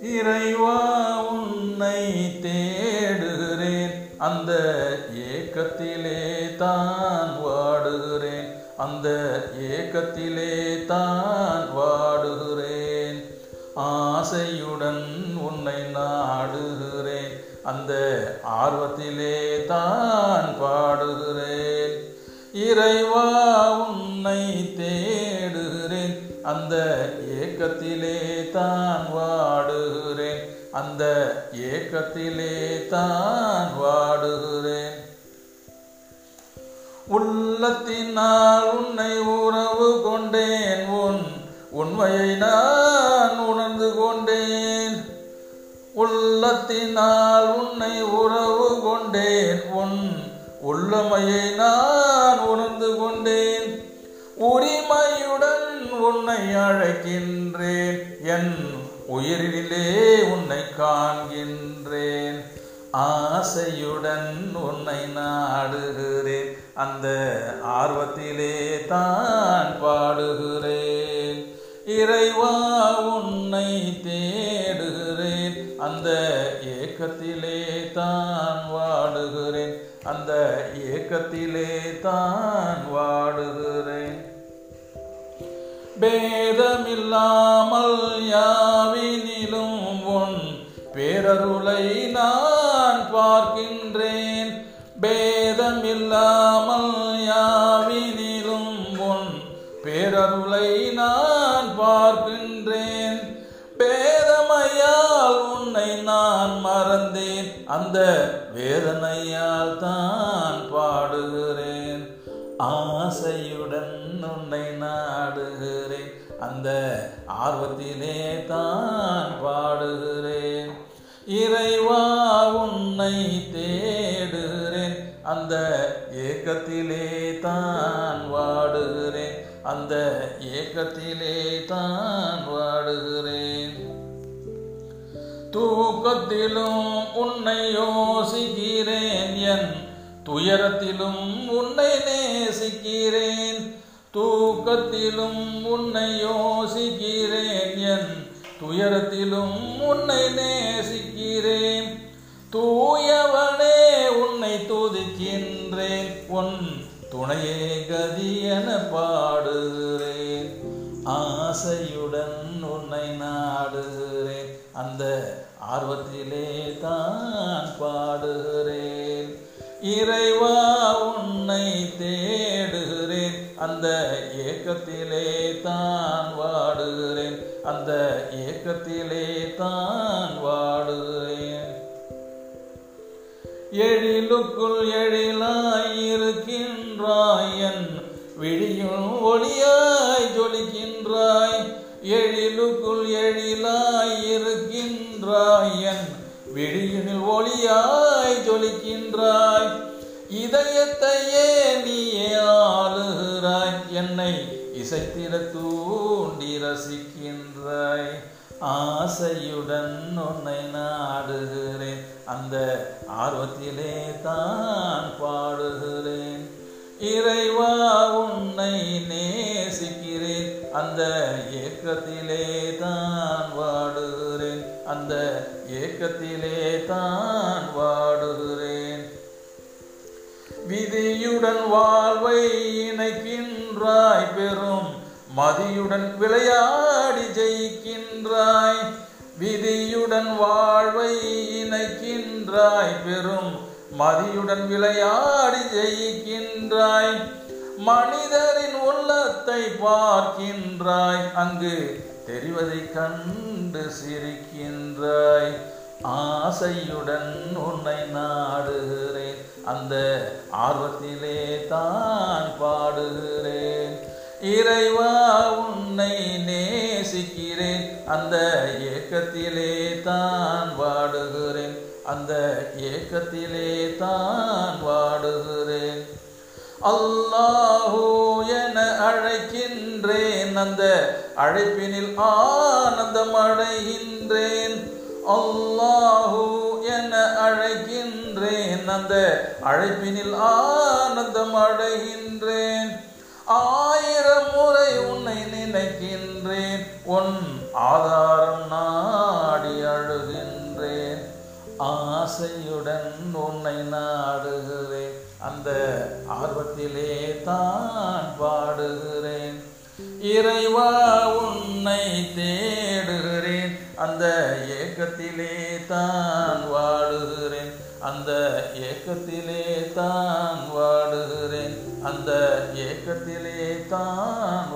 இறைவா உன்னை தேடுகிறேன். அந்த ஏக்கத்திலே தான் வாடுகிறேன். அந்த ஏக்கத்திலே தான் வாடுகிறேன். ஆசையுடன் உன்னை நாடுகிறேன். அந்த ஆர்வத்திலே தான் பாடுகிறேன் இறைவா உன்னை தேடுகிறேன் அந்த ஏக்கத்திலே தான் வாடுகிறேன் அந்த ஏக்கத்திலே தான் வாடுகிறேன் உள்ளத்தினால் உன்னை உறவு கொண்டேன். உன் உண்மையை நான் உணர்ந்து கொண்டேன். உள்ளத்தினால் உன்னை உறவு கொண்டேன். உன் உள்ளமையை நான் உணர்ந்து கொண்டேன். உன்னை அழைக்கின்றேன். என் உயிரிலே உன்னை காண்கின்றேன். ஆசையுடன் உன்னை நாடுகிறேன். அந்த ஆர்வத்திலே தான் பாடுகிறேன். இறைவா உன்னை தேடுகிறேன். அந்த ஏக்கத்திலே தான் வாடுகிறேன். அந்த ஏக்கத்திலே தான் பேதமில்லாமல் யாவினிலும் உன் பேரருளை நான் பார்க்கின்றேன். பேதமில்லாமல் யாவினிலும் உன் பேரருளை நான் பார்க்கின்றேன். பேதமையால் உன்னை நான் மறந்தேன். அந்த வேதனையால் தான் பாடுகிறேன். ஆசையுடன் அந்த ஆர்வத்திலே தான் பாடுகிறேன். இறைவா உன்னை தேடுகிறேன். அந்த ஏக்கத்திலே தான் வாடுகிறேன். அந்த ஏக்கத்திலே தான் வாடுகிறேன். தூக்கத்திலும் உன்னை யோசிக்கிறேன். என் துயரத்திலும் உன்னை நேசிக்கிறேன். தூக்கத்திலும் உன்னை யோசிக்கிறேன் என் துயரத்திலும் உன்னை நேசிக்கிறேன். தூயவனே உன்னை துதிக்கின்றேன். உன் துணையே கதி என பாடுகிறேன். ஆசையுடன் உன்னை நாடுகிறேன். அந்த ஆர்வத்திலே தான் பாடுகிறேன். இறைவா உன்னை தே அந்த ஏக்கத்திலே தான் வாடுகிறேன். அந்த ஏக்கத்திலே தான் வாடுகிறேன். எழிலுக்குள் எழிலாயிருக்கின்றாய் என் விழியும் ஒளியாய் ஜொலிக்கின்றாய். எழிலுக்குள் எழிலாயிருக்கின்றாய் என் விழியினில் ஒளியாய் ஜொலிக்கின்றாய். இதயத்தையே நீயே ஆளுகிறாய். என்னை இசைத்திர தூண்டி ரசிக்கின்றாய். ஆசையுடன் உன்னை நாடுகிறேன். அந்த ஆர்வத்திலே தான் பாடுகிறேன். இறைவா உன்னை நேசிக்கிறேன். அந்த ஏக்கத்திலே தான் வாடுகிறேன். அந்த ஏக்கத்திலே தான் வாடுகிறேன். விதியுடன் வாழ்வை இணைக்கின்றாய் பெரும். மதியுடன் விளையாடி ஜெயிக்கின்றாய். விதியுடன் வாழ்வை இணைக்கின்றாய் பெரும். மதியுடன் விளையாடி ஜெயிக்கின்றாய். மனிதரின் உள்ளத்தை பார்க்கின்றாய். அங்கு தெரிவதை கண்டு சிரிக்கின்றாய். ஆசையுடன் உன்னை நாடுகிறேன். அந்த ஆர்வத்திலே தான் பாடுகிறேன். இறைவா உன்னை நேசிக்கிறேன். அந்த ஏக்கத்திலே தான் பாடுகிறேன் அந்த ஏக்கத்திலே தான் பாடுகிறேன் அல்லாஹூ என அழைக்கின்றேன். அந்த அழைப்பினில் ஆனந்தம் அடைகின்றேன் அல்லாஹூ என அழைக்கின்றேன். அந்த அழைப்பினில் ஆனந்தம் அடைகின்றேன். ஆயிரம் முறை உன்னை நினைக்கின்றேன். உன் ஆதாரம் நாடி அழுகின்றேன். ஆசையுடன் உன்னை நாடுகிறேன். அந்த ஆர்வத்திலே தான் பாடுகிறேன் இறைவா ஏக்கத்திலே தான் வாடுகிறேன். அந்த ஏக்கத்திலே தான்